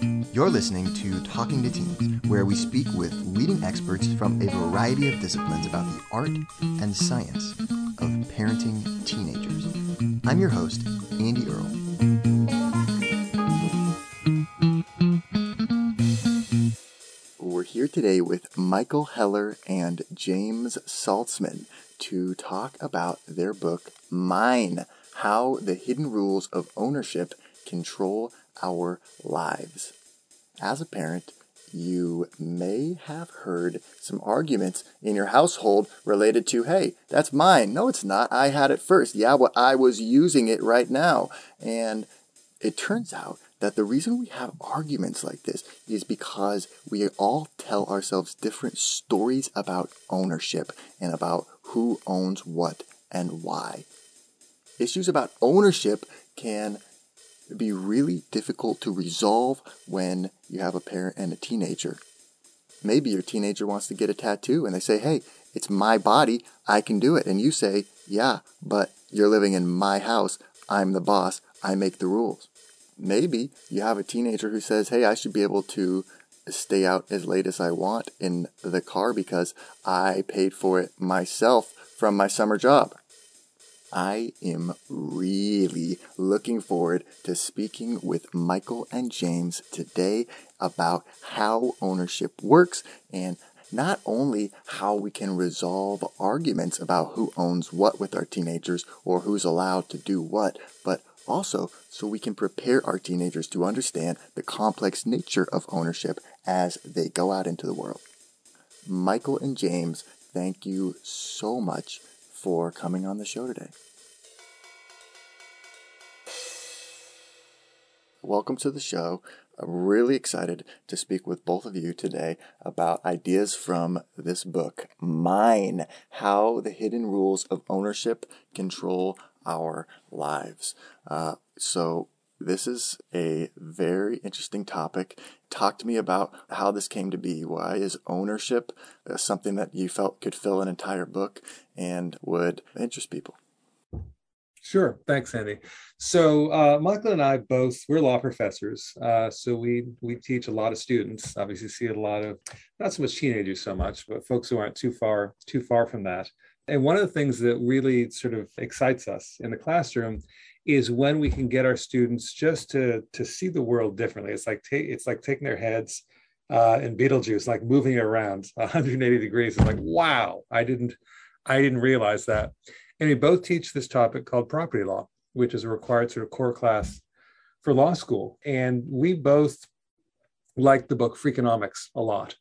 You're listening to Talking to Teens, where we speak with leading experts from a variety of disciplines about the art and science of parenting teenagers. I'm your host, Andy Earle. We're here today with Michael Heller and James Salzman to talk about their book, Mine How the Hidden Rules of Ownership Control Our Lives. As a parent, you may have heard some arguments in your household related to, hey, that's mine. No, it's not. I had it first. Yeah, well, I was using it right now. And it turns out that the reason we have arguments like this is because we all tell ourselves different stories about ownership and about who owns what and why. Issues about ownership can be really difficult to resolve when you have a parent and a teenager. Maybe your teenager wants to get a tattoo and they say, hey, it's my body, I can do it. And you say, yeah, but you're living in my house, I'm the boss, I make the rules. Maybe you have a teenager who says, hey, I should be able to stay out as late as I want in the car because I paid for it myself from my summer job. I am really looking forward to speaking with Michael and James today about how ownership works and not only how we can resolve arguments about who owns what with our teenagers or who's allowed to do what, but also so we can prepare our teenagers to understand the complex nature of ownership as they go out into the world. Michael and James, thank you so much for coming on the show today. Welcome to the show. I'm really excited to speak with both of you today about ideas from this book, Mine How the Hidden Rules of Ownership Control Our Lives. Uh, so, this is a very interesting topic. Talk to me about how this came to be. Why is ownership uh, something that you felt could fill an entire book and would interest people? Sure. Thanks, Andy. So uh, Michael and I both we're law professors, uh, so we we teach a lot of students. Obviously, see a lot of not so much teenagers so much, but folks who aren't too far too far from that. And one of the things that really sort of excites us in the classroom is when we can get our students just to to see the world differently. It's like ta- it's like taking their heads uh, in Beetlejuice, like moving it around 180 degrees. It's like wow, I didn't I didn't realize that. And we both teach this topic called property law, which is a required sort of core class for law school. And we both like the book Freakonomics a lot.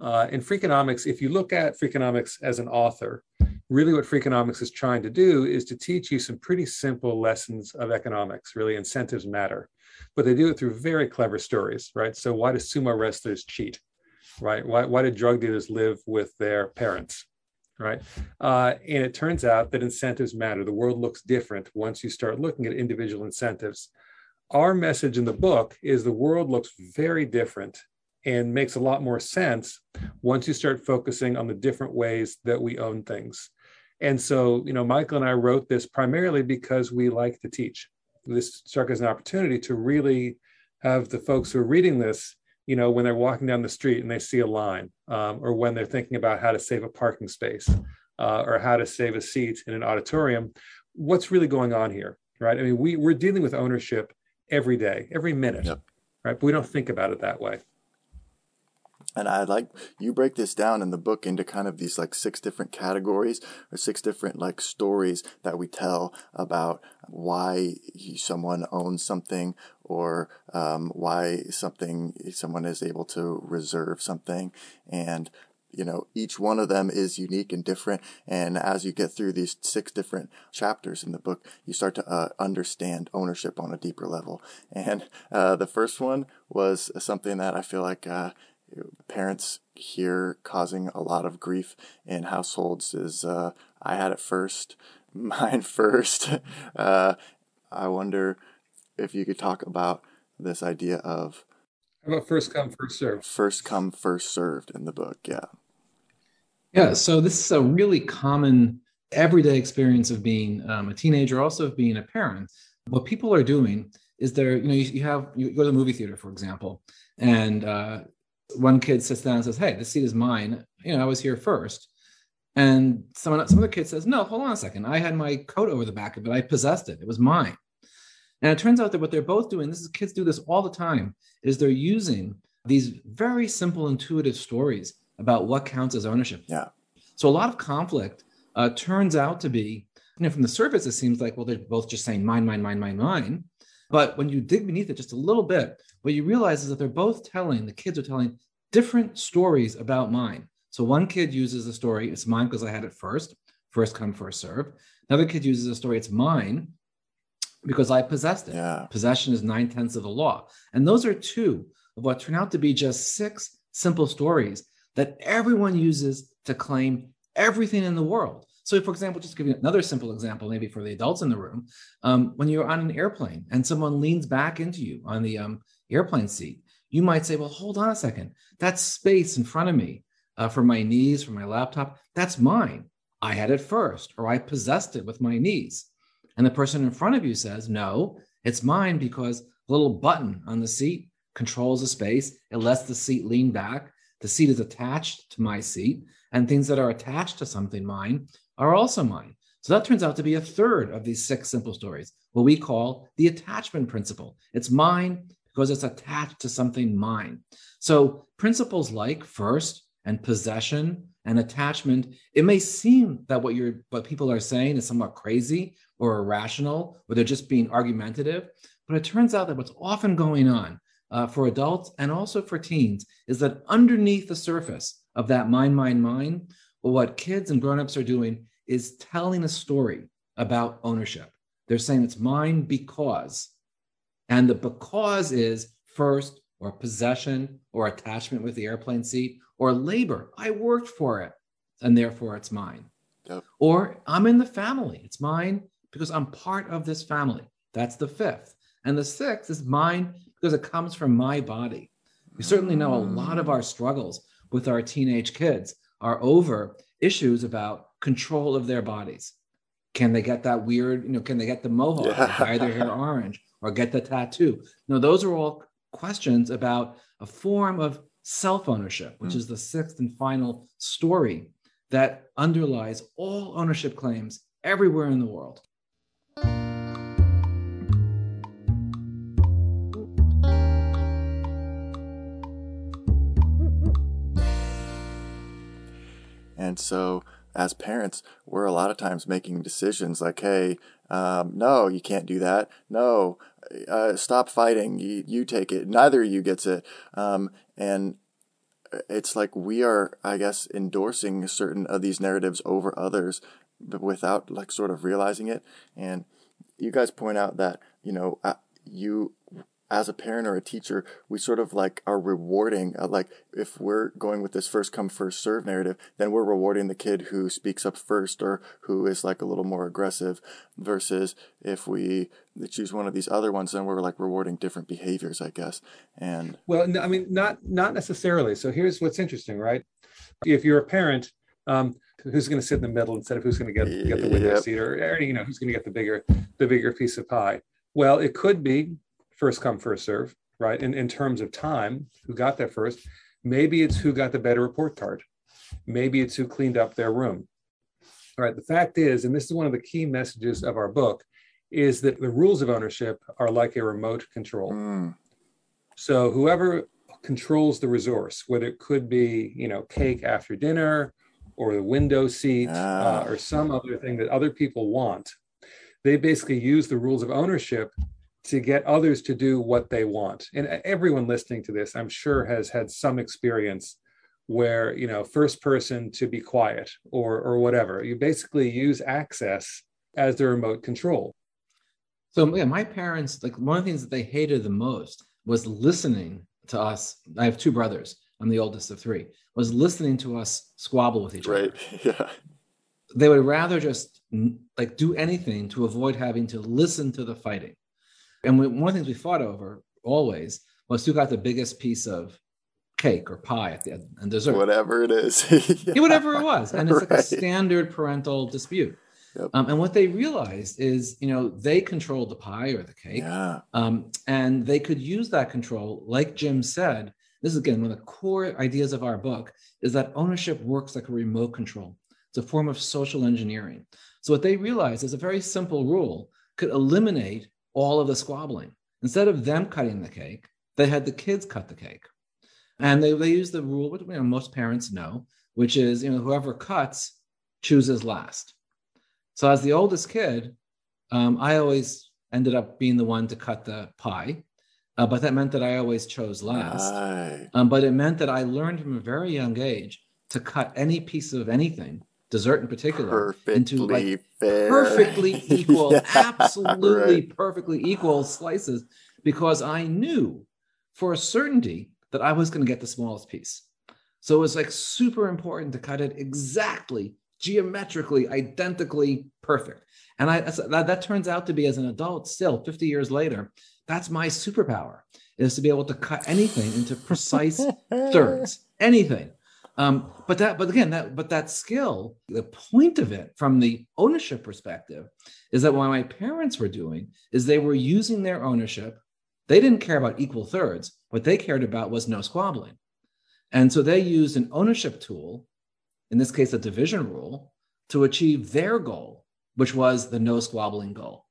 Uh, in Freakonomics, if you look at Freakonomics as an author, really what Freakonomics is trying to do is to teach you some pretty simple lessons of economics. Really, incentives matter, but they do it through very clever stories, right? So, why do sumo wrestlers cheat? Right? Why, why do drug dealers live with their parents? Right? Uh, and it turns out that incentives matter. The world looks different once you start looking at individual incentives. Our message in the book is the world looks very different and makes a lot more sense once you start focusing on the different ways that we own things. And so, you know, Michael and I wrote this primarily because we like to teach. This struck as an opportunity to really have the folks who are reading this you know, when they're walking down the street and they see a line, um, or when they're thinking about how to save a parking space, uh, or how to save a seat in an auditorium, what's really going on here, right? I mean, we we're dealing with ownership every day, every minute, yep. right? But we don't think about it that way. And I like you break this down in the book into kind of these like six different categories or six different like stories that we tell about why someone owns something or um, why something someone is able to reserve something. And you know each one of them is unique and different. And as you get through these six different chapters in the book you start to uh, understand ownership on a deeper level. And uh, the first one was something that i feel like uh, parents here causing a lot of grief in households is uh, i had it first mine first uh, i wonder if you could talk about this idea of how about first come, first served? First come, first served in the book, yeah. Yeah, so this is a really common everyday experience of being um, a teenager, also of being a parent. What people are doing is they're, you know, you, you have, you go to the movie theater, for example, and uh, one kid sits down and says, Hey, this seat is mine. You know, I was here first. And someone, some other kid says, No, hold on a second. I had my coat over the back of it. I possessed it. It was mine. And it turns out that what they're both doing, this is kids do this all the time, is they're using these very simple, intuitive stories about what counts as ownership. Yeah. So a lot of conflict uh, turns out to be, you know, from the surface, it seems like, well, they're both just saying mine, mine, mine, mine, mine. But when you dig beneath it just a little bit, what you realize is that they're both telling, the kids are telling different stories about mine. So one kid uses the story, it's mine because I had it first, first come, first serve. Another kid uses a story, it's mine because I possessed it. Yeah. Possession is nine tenths of the law. And those are two of what turn out to be just six simple stories that everyone uses to claim everything in the world. So, for example, just give you another simple example, maybe for the adults in the room, um, when you're on an airplane and someone leans back into you on the um, airplane seat, you might say, "Well, hold on a second. That space in front of me uh, for my knees, for my laptop, that's mine. I had it first, or I possessed it with my knees." And the person in front of you says, no, it's mine because the little button on the seat controls the space. It lets the seat lean back. The seat is attached to my seat, and things that are attached to something mine are also mine. So that turns out to be a third of these six simple stories, what we call the attachment principle. It's mine because it's attached to something mine. So principles like first and possession and attachment, it may seem that what you're what people are saying is somewhat crazy or irrational, or they're just being argumentative. But it turns out that what's often going on uh, for adults and also for teens is that underneath the surface of that mind, mind, mind, what kids and grown-ups are doing is telling a story about ownership. They're saying it's mine because, and the because is first or possession or attachment with the airplane seat or labor. I worked for it, and therefore it's mine. Yep. Or I'm in the family. It's mine because I'm part of this family. That's the fifth. And the sixth is mine because it comes from my body. We certainly know a lot of our struggles with our teenage kids are over issues about control of their bodies. Can they get that weird, you know, can they get the mohawk, yeah. dye their hair orange, or get the tattoo? No, those are all questions about a form of self ownership, which mm. is the sixth and final story that underlies all ownership claims everywhere in the world. And so, as parents, we're a lot of times making decisions like, hey, um, no, you can't do that. No, uh, stop fighting. You, you take it. Neither of you gets it. Um, and it's like we are, I guess, endorsing certain of these narratives over others, without like sort of realizing it. And you guys point out that, you know, uh, you as a parent or a teacher, we sort of like are rewarding, uh, like if we're going with this first come first serve narrative, then we're rewarding the kid who speaks up first or who is like a little more aggressive versus if we choose one of these other ones, then we're like rewarding different behaviors, I guess. And well, I mean, not, not necessarily. So here's what's interesting, right? If you're a parent, um, who's going to sit in the middle instead of who's going to get, get the window yep. seat or, or, you know, who's going to get the bigger, the bigger piece of pie. Well, it could be first come, first serve, right? In, in terms of time, who got there first. Maybe it's who got the better report card. Maybe it's who cleaned up their room. All right, the fact is, and this is one of the key messages of our book, is that the rules of ownership are like a remote control. Mm. So whoever controls the resource, whether it could be, you know, cake after dinner or the window seat ah. uh, or some other thing that other people want, they basically use the rules of ownership to get others to do what they want. And everyone listening to this, I'm sure, has had some experience where, you know, first person to be quiet or or whatever. You basically use access as the remote control. So yeah, my parents, like one of the things that they hated the most was listening to us. I have two brothers. I'm the oldest of three. Was listening to us squabble with each right. other. Right. Yeah. They would rather just like do anything to avoid having to listen to the fighting. And we, one of the things we fought over always was who got the biggest piece of cake or pie at the end and dessert. Whatever it is. yeah. yeah. whatever it was. And it's right. like a standard parental dispute. Yep. Um, and what they realized is, you know, they controlled the pie or the cake. Yeah. Um, and they could use that control, like Jim said. This is again one of the core ideas of our book is that ownership works like a remote control. It's a form of social engineering. So what they realized is a very simple rule could eliminate all of the squabbling. Instead of them cutting the cake, they had the kids cut the cake. And they, they use the rule, which you know, most parents know, which is you know whoever cuts chooses last. So as the oldest kid, um, I always ended up being the one to cut the pie, uh, but that meant that I always chose last. Right. Um, but it meant that I learned from a very young age to cut any piece of anything, dessert in particular, perfectly into like fair. perfectly equal, Yeah, absolutely right. perfectly equal slices, because I knew for a certainty that I was going to get the smallest piece. So it was like super important to cut it exactly, geometrically, identically perfect. And I that, that turns out to be as an adult, still 50 years later, that's my superpower is to be able to cut anything into precise thirds, anything. Um, but that, but again, that, but that skill, the point of it from the ownership perspective is that what my parents were doing is they were using their ownership. They didn't care about equal thirds. What they cared about was no squabbling. And so they used an ownership tool, in this case, a division rule, to achieve their goal, which was the no squabbling goal.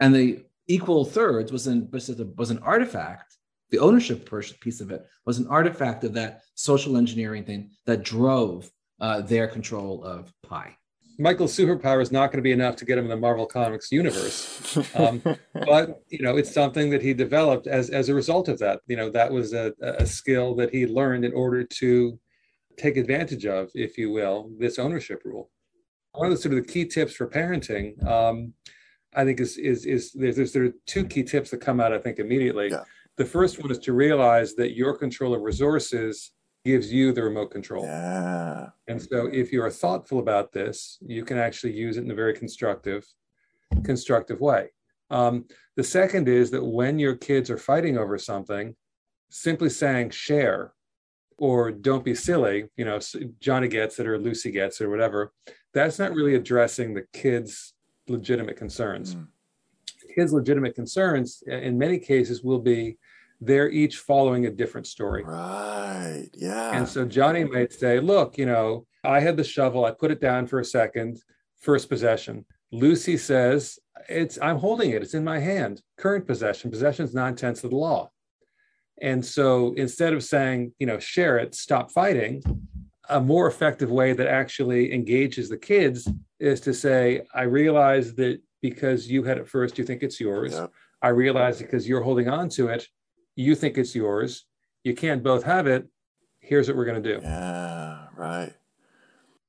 And the equal thirds was an, was an artifact. The ownership piece of it was an artifact of that social engineering thing that drove uh, their control of pie. Michael's superpower is not going to be enough to get him in the Marvel Comics universe. Um, but you know it's something that he developed as as a result of that you know that was a, a skill that he learned in order to take advantage of if you will this ownership rule one of the sort of the key tips for parenting um, i think is is is there's, there's there are two key tips that come out i think immediately Yeah. The first one is to realize that your control of resources gives you the remote control yeah. and so if you are thoughtful about this, you can actually use it in a very constructive, constructive way. Um, the second is that when your kids are fighting over something, simply saying share or don't be silly, you know, Johnny gets it or Lucy gets it or whatever, that's not really addressing the kids' legitimate concerns. Mm. Kids' legitimate concerns, uh, in many cases, will be they're each following a different story. Right. Yeah. And so Johnny might say, Look, you know, I had the shovel, I put it down for a second, first possession. Lucy says, It's I'm holding it, it's in my hand. Current possession, possession is nine tenths of the law. And so instead of saying, you know, share it, stop fighting, a more effective way that actually engages the kids is to say, I realize that because you had it first, you think it's yours. Yep. I realize because you're holding on to it, you think it's yours. You can't both have it. Here's what we're going to do. Yeah. Right.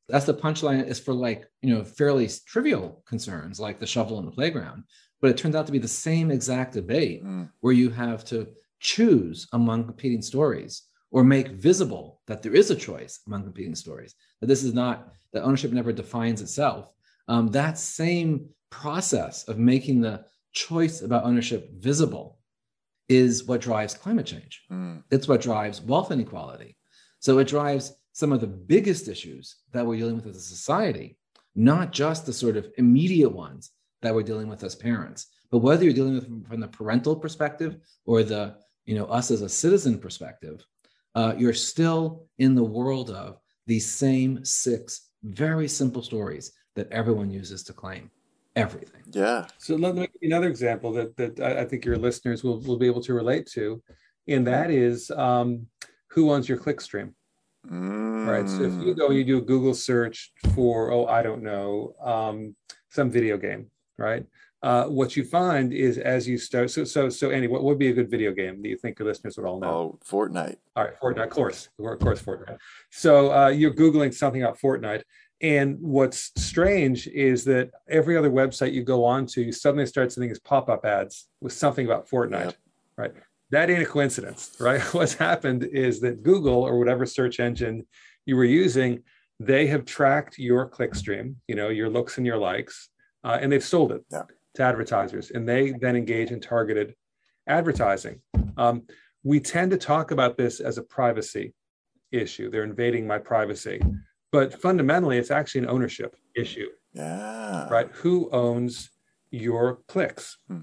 That's the punchline is for like, you know, fairly trivial concerns like the shovel in the playground. But it turns out to be the same exact debate Mm. where you have to choose among competing stories or make visible that there is a choice among competing stories. That this is not that ownership never defines itself. Um, that same process of making the choice about ownership visible is what drives climate change. Mm. It's what drives wealth inequality. So it drives some of the biggest issues that we're dealing with as a society, not just the sort of immediate ones that we're dealing with as parents, but whether you're dealing with from, from the parental perspective or the, you know, us as a citizen perspective, uh, you're still in the world of these same six very simple stories that everyone uses to claim everything. Yeah. So let me give you another example that, that I I think your listeners will, will be able to relate to. And that is um, who owns your clickstream? Right. So if you Mm. go and you do a Google search for, oh, I don't know, um, some video game, right? Uh, what you find is as you start, so so so Andy, what would be a good video game that you think your listeners would all know? Oh, Fortnite. All right, Fortnite, of course, of course, Fortnite. So uh, you're googling something about Fortnite, and what's strange is that every other website you go on to, you suddenly start seeing these pop-up ads with something about Fortnite, Yep. right? That ain't a coincidence, right? What's happened is that Google or whatever search engine you were using, they have tracked your clickstream, you know, your looks and your likes, uh, and they've sold it. Yeah. to advertisers, and they then engage in targeted advertising. Um, we tend to talk about this as a privacy issue. They're invading my privacy. But fundamentally, it's actually an ownership issue. Yeah. Right? Who owns your clicks? Hmm.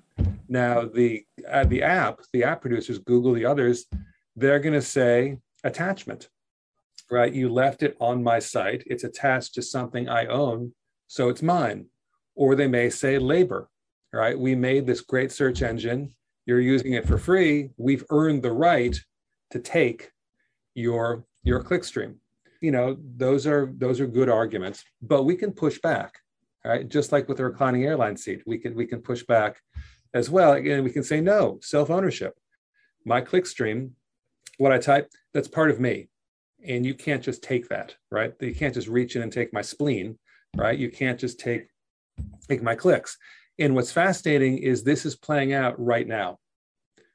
Now, the uh, the app, the app producers, Google, the others, they're going to say attachment. Right? You left it on my site. It's attached to something I own, so it's mine. Or they may say labor. Right? We made this great search engine. You're using it for free. We've earned the right to take your your clickstream you know those are those are good arguments but we can push back right? Just like with the reclining airline seat we can we can push back as well. Again we can say no self ownership my clickstream what i type that's part of me and you can't just take that right? You can't just reach in and take my spleen right? You can't just take take my clicks. And what's fascinating is this is playing out right now.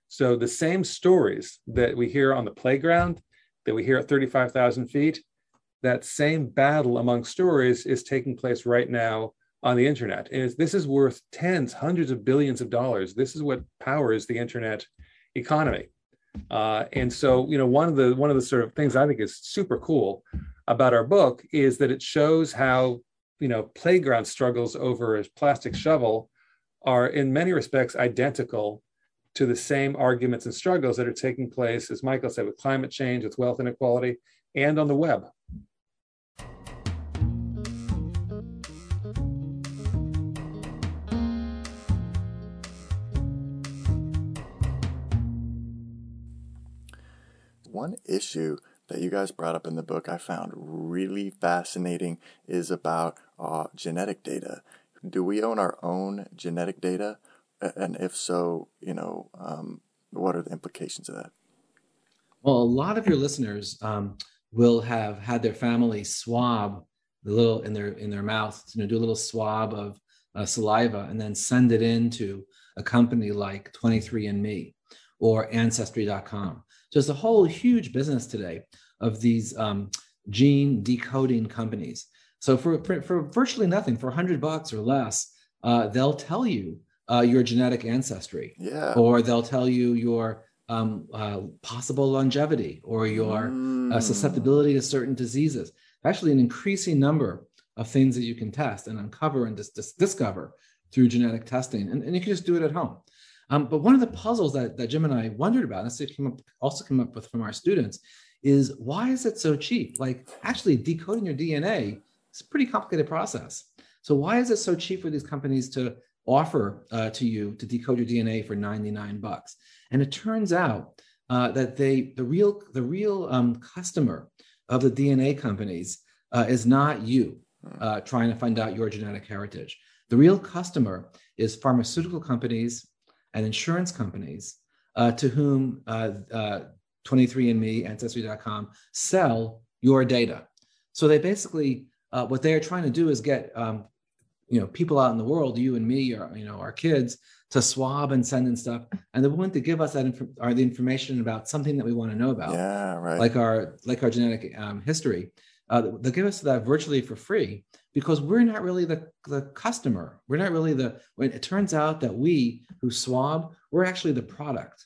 So the same stories that we hear on the playground that we hear at 35,000 feet, that same battle among stories is taking place right now on the internet. And this is worth tens, hundreds of billions of dollars. This is what powers the internet economy. Uh, and so, you know, one of the one of the sort of things I think is super cool about our book is that it shows how, you know, playground struggles over a plastic shovel are in many respects identical to the same arguments and struggles that are taking place, as Michael said, with climate change, with wealth inequality, and on the web. One issue that you guys brought up in the book I found really fascinating is about uh, genetic data. Do we own our own genetic data? and if so, you know, um, what are the implications of that? Well, a lot of your listeners um, will have had their family swab the little in their in their mouth, you know, do a little swab of uh, saliva and then send it into a company like 23andMe or Ancestry.com. So it's a whole huge business today of these um, gene decoding companies. So for, for, for virtually nothing, for 100 bucks or less, uh, they'll tell you uh, your genetic ancestry. Yeah. Or they'll tell you your um, uh, possible longevity or your uh, mm. susceptibility to certain diseases. Actually, an increasing number of things that you can test and uncover and dis- dis- discover through genetic testing. And, and, you can just do it at home. Um, but one of the puzzles that, that Jim and I wondered about, and this came up, also came up with from our students, is why is it so cheap? Like actually decoding your DNA is a pretty complicated process. So why is it so cheap for these companies to offer uh, to you to decode your DNA for 99 bucks. And it turns out uh, that they the real the real um, customer of the DNA companies uh, is not you hmm. uh, trying to find out your genetic heritage. The real customer is pharmaceutical companies and insurance companies uh, to whom 23andMe, uh, Ancestry.com sell your data. So they basically what they are trying to do is get um, you know people out in the world you and me or you know our kids to swab and send and stuff. And they're willing to give us that inf- or the information about something that we want to know about. Yeah right. Like our like our genetic um, history. Uh, they'll give us that virtually for free because we're not really the, the customer we're not really the when it turns out that we who swab we're actually the product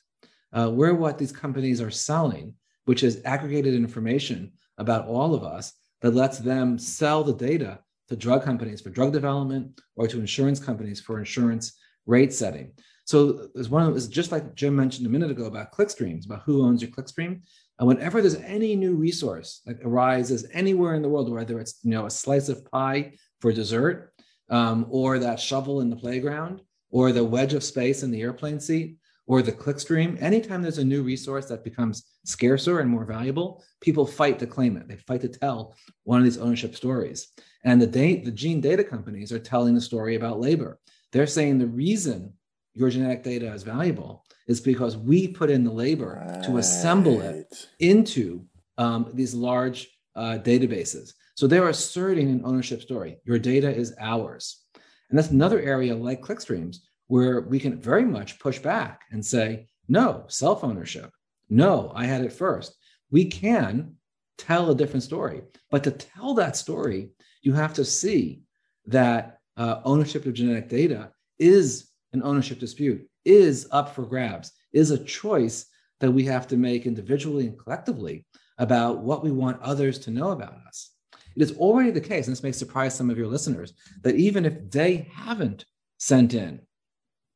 uh, we're what these companies are selling which is aggregated information about all of us that lets them sell the data to drug companies for drug development or to insurance companies for insurance rate setting. So there's one of just like Jim mentioned a minute ago about clickstreams, about who owns your clickstream. And whenever there's any new resource that arises anywhere in the world, whether it's you know a slice of pie for dessert, um, or that shovel in the playground, or the wedge of space in the airplane seat, or the clickstream, anytime there's a new resource that becomes scarcer and more valuable, people fight to claim it. They fight to tell one of these ownership stories. And the, da- the gene data companies are telling the story about labor. They're saying the reason your genetic data is valuable is because we put in the labor right. to assemble it into um, these large uh, databases. So they're asserting an ownership story. Your data is ours. And that's another area like clickstreams where we can very much push back and say, no, self ownership. No, I had it first. We can tell a different story. But to tell that story, you have to see that uh, ownership of genetic data is an ownership dispute, is up for grabs, is a choice that we have to make individually and collectively about what we want others to know about us. It is already the case, and this may surprise some of your listeners, that even if they haven't sent in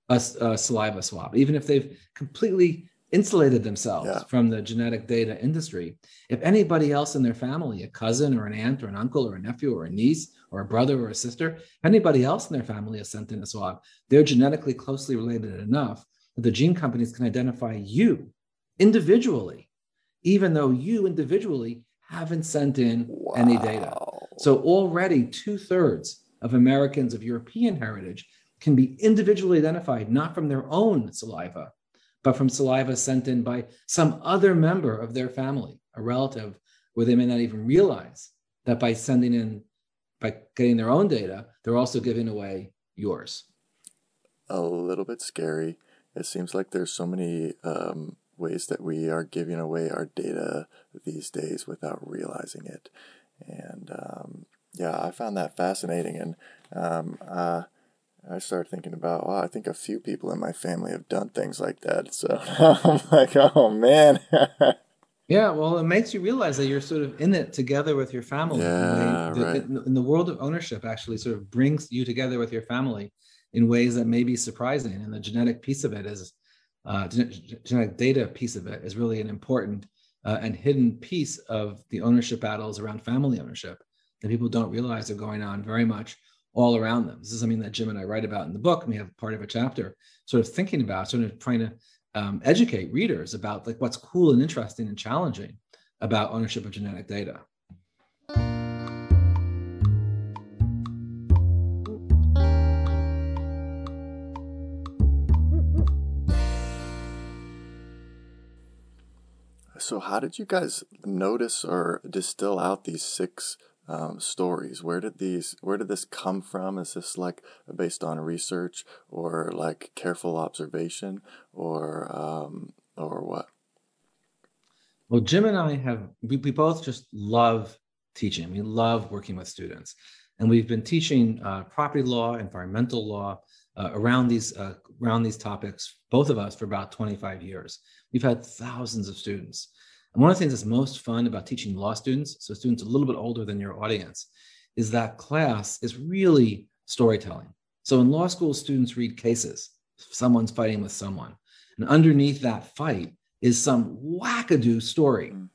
a, a saliva swab, even if they've completely insulated themselves yeah. from the genetic data industry, if anybody else in their family, a cousin or an aunt or an uncle or a nephew or a niece or a brother or a sister, anybody else in their family has sent in a swab, they're genetically closely related enough that the gene companies can identify you individually, even though you individually haven't sent in wow. any data. So already two thirds of Americans of European heritage can be individually identified, not from their own saliva, but from saliva sent in by some other member of their family, a relative, where they may not even realize that by sending in, by getting their own data, they're also giving away yours. A little bit scary. It seems like there's so many um, ways that we are giving away our data these days without realizing it. And um, yeah, I found that fascinating. And um, uh, I started thinking about, wow, I think a few people in my family have done things like that. So I'm like, oh man. yeah, well, it makes you realize that you're sort of in it together with your family. Yeah, the, right. in the world of ownership, actually, sort of brings you together with your family in ways that may be surprising. And the genetic piece of it is uh, genetic data piece of it is really an important uh, and hidden piece of the ownership battles around family ownership that people don't realize are going on very much all around them. This is something that Jim and I write about in the book. We have part of a chapter sort of thinking about, sort of trying to um, educate readers about like what's cool and interesting and challenging about ownership of genetic data. So, how did you guys notice or distill out these six um, stories? Where did these? Where did this come from? Is this like based on research or like careful observation or um, or what? Well, Jim and I have we, we both just love teaching. We love working with students, and we've been teaching uh, property law, environmental law, uh, around these uh, around these topics, both of us for about 25 years. We've had thousands of students. And one of the things that's most fun about teaching law students, so students a little bit older than your audience, is that class is really storytelling. So in law school, students read cases. Someone's fighting with someone. And underneath that fight is some wackadoo story. Mm.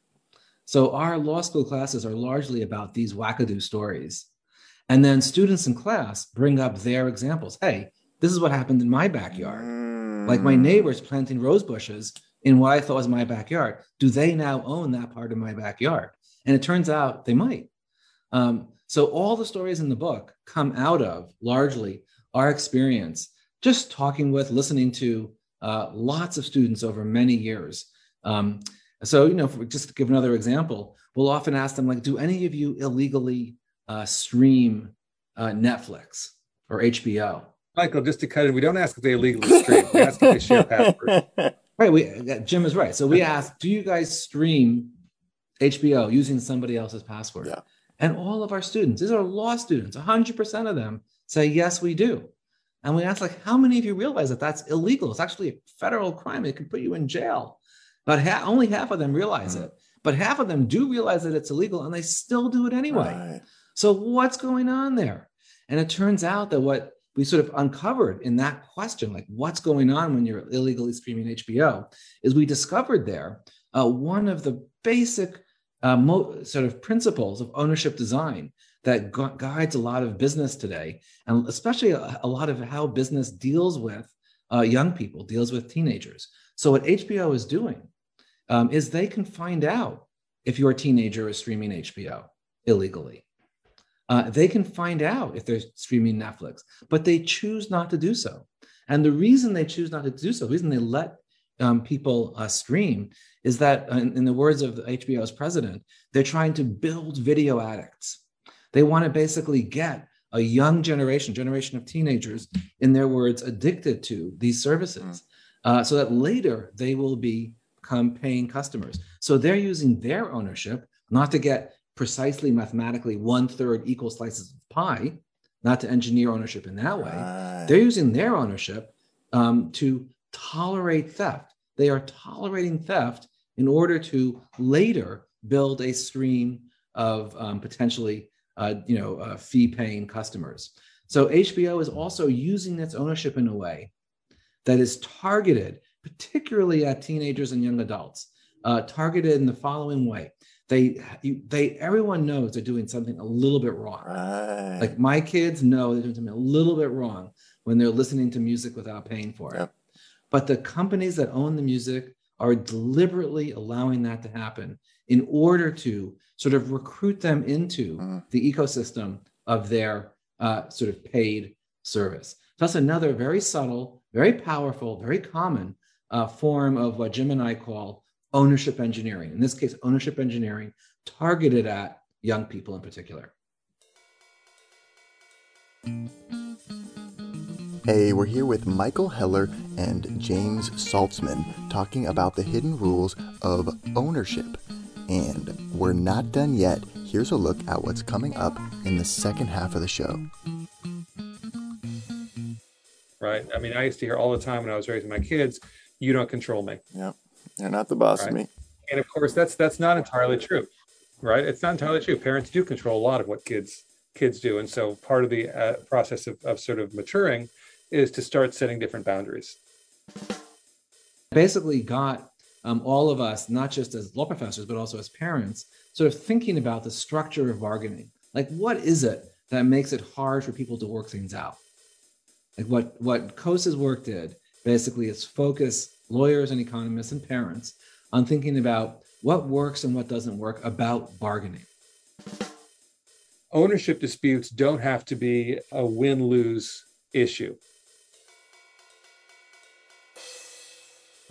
So our law school classes are largely about these wackadoo stories. And then students in class bring up their examples. Hey, this is what happened in my backyard. Mm. Like my neighbors planting rose bushes in what I thought was my backyard. Do they now own that part of my backyard? And it turns out they might. Um, so all the stories in the book come out of largely our experience, just talking with, listening to uh, lots of students over many years. Um, so, you know, just to give another example, we'll often ask them, like, do any of you illegally uh, stream uh, Netflix or HBO? Michael, just to cut in, we don't ask if they illegally stream. We ask if they share passwords. Right. We Jim is right. So we ask, do you guys stream HBO using somebody else's password? Yeah. And all of our students, these are law students, 100% of them say, yes, we do. And we ask, like, how many of you realize that that's illegal? It's actually a federal crime. It can put you in jail. But ha- only half of them realize mm. it. But half of them do realize that it's illegal and they still do it anyway. Right. So what's going on there? And it turns out that what we sort of uncovered in that question, like what's going on when you're illegally streaming HBO, is we discovered there uh, one of the basic uh, mo- sort of principles of ownership design that gu- guides a lot of business today, and especially a, a lot of how business deals with uh, young people, deals with teenagers. So what HBO is doing um, is they can find out if your teenager is streaming HBO illegally. Uh, they can find out if they're streaming Netflix, but they choose not to do so. And the reason they choose not to do so, the reason they let um, people uh, stream, is that, uh, in, in the words of HBO's president, they're trying to build video addicts. They want to basically get a young generation, generation of teenagers, in their words, addicted to these services, hmm. uh, so that later they will become paying customers. So they're using their ownership not to get precisely mathematically one third equal slices of pie, not to engineer ownership in that way. Right. They're using their ownership um, to tolerate theft. They are tolerating theft in order to later build a stream of um, potentially, uh, you know, uh, fee-paying customers. So HBO is also using its ownership in a way that is targeted, particularly at teenagers and young adults, uh, targeted in the following way. They, you, they, everyone knows they're doing something a little bit wrong. Right. Like my kids know they're doing something a little bit wrong when they're listening to music without paying for it. Yep. But the companies that own the music are deliberately allowing that to happen in order to sort of recruit them into Mm. the ecosystem of their uh, sort of paid service. That's another very subtle, very powerful, very common uh, form of what Jim and I call ownership engineering. In this case, ownership engineering targeted at young people in particular. Hey, we're here with Michael Heller and James Salzman talking about the hidden rules of ownership. And we're not done yet. Here's a look at what's coming up in the second half of the show. right? I mean, I used to hear all the time when I was raising my kids, "You don't control me," Yep. They're not the boss of me. and of course, that's that's not entirely true, right? It's not entirely true. Parents do control a lot of what kids kids do, and so part of the uh, process of, of sort of maturing is to start setting different boundaries. basically got um, all of us, not just as law professors, but also as parents, sort of thinking about the structure of bargaining. Like, what is it that makes it hard for people to work things out? Like, what, what Coase's work did basically is focus lawyers and economists and parents on thinking about what works and what doesn't work about bargaining. Ownership disputes don't have to be a win lose issue.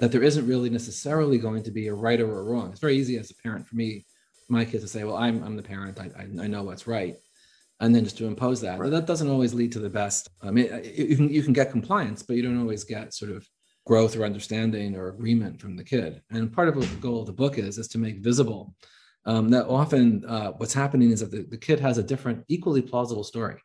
that there isn't really necessarily going to be a right or a wrong. It's very easy as a parent for me, my kids to say, "Well, I'm I'm the parent. I I, I know what's right," and then just to impose that. Right. But that doesn't always lead to the best. I mean, you can you can get compliance, but you don't always get sort of growth or understanding or agreement from the kid. And part of what the goal of the book is is to make visible um, that often uh, what's happening is that the, the kid has a different, equally plausible story.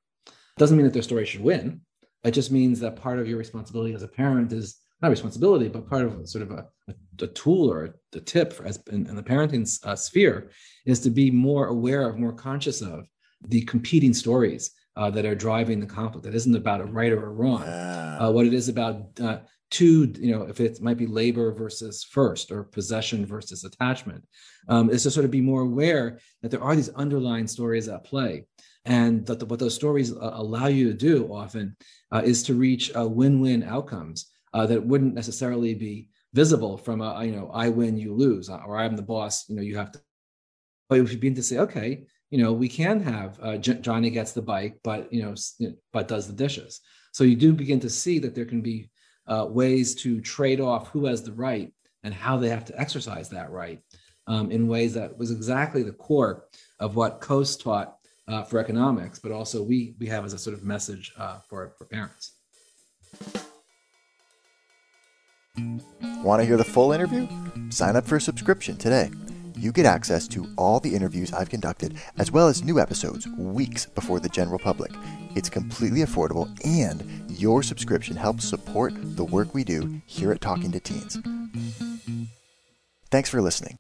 Doesn't mean that their story should win. It just means that part of your responsibility as a parent is not responsibility, but part of sort of a, a, a tool or a, tip for, as in, in the parenting uh, sphere is to be more aware of, more conscious of the competing stories uh, that are driving the conflict. That isn't about a right or a wrong. Yeah. Uh, what it is about uh, two, you know, if it might be labor versus first or possession versus attachment, um, is to sort of be more aware that there are these underlying stories at play. And that the, what those stories uh, allow you to do often uh, is to reach uh, win-win outcomes uh, that wouldn't necessarily be visible from a you know I win you lose uh, or I'm the boss you know you have to. But if you begin to say okay you know we can have uh, J- Johnny gets the bike but you know but does the dishes. So you do begin to see that there can be uh, ways to trade off who has the right and how they have to exercise that right um, in ways that was exactly the core of what Coase taught uh, for economics, but also we we have as a sort of message uh, for for parents. Want to hear the full interview? Sign up for a subscription today. You get access to all the interviews I've conducted, as well as new episodes weeks before the general public. It's completely affordable, and your subscription helps support the work we do here at Talking to Teens. Thanks for listening.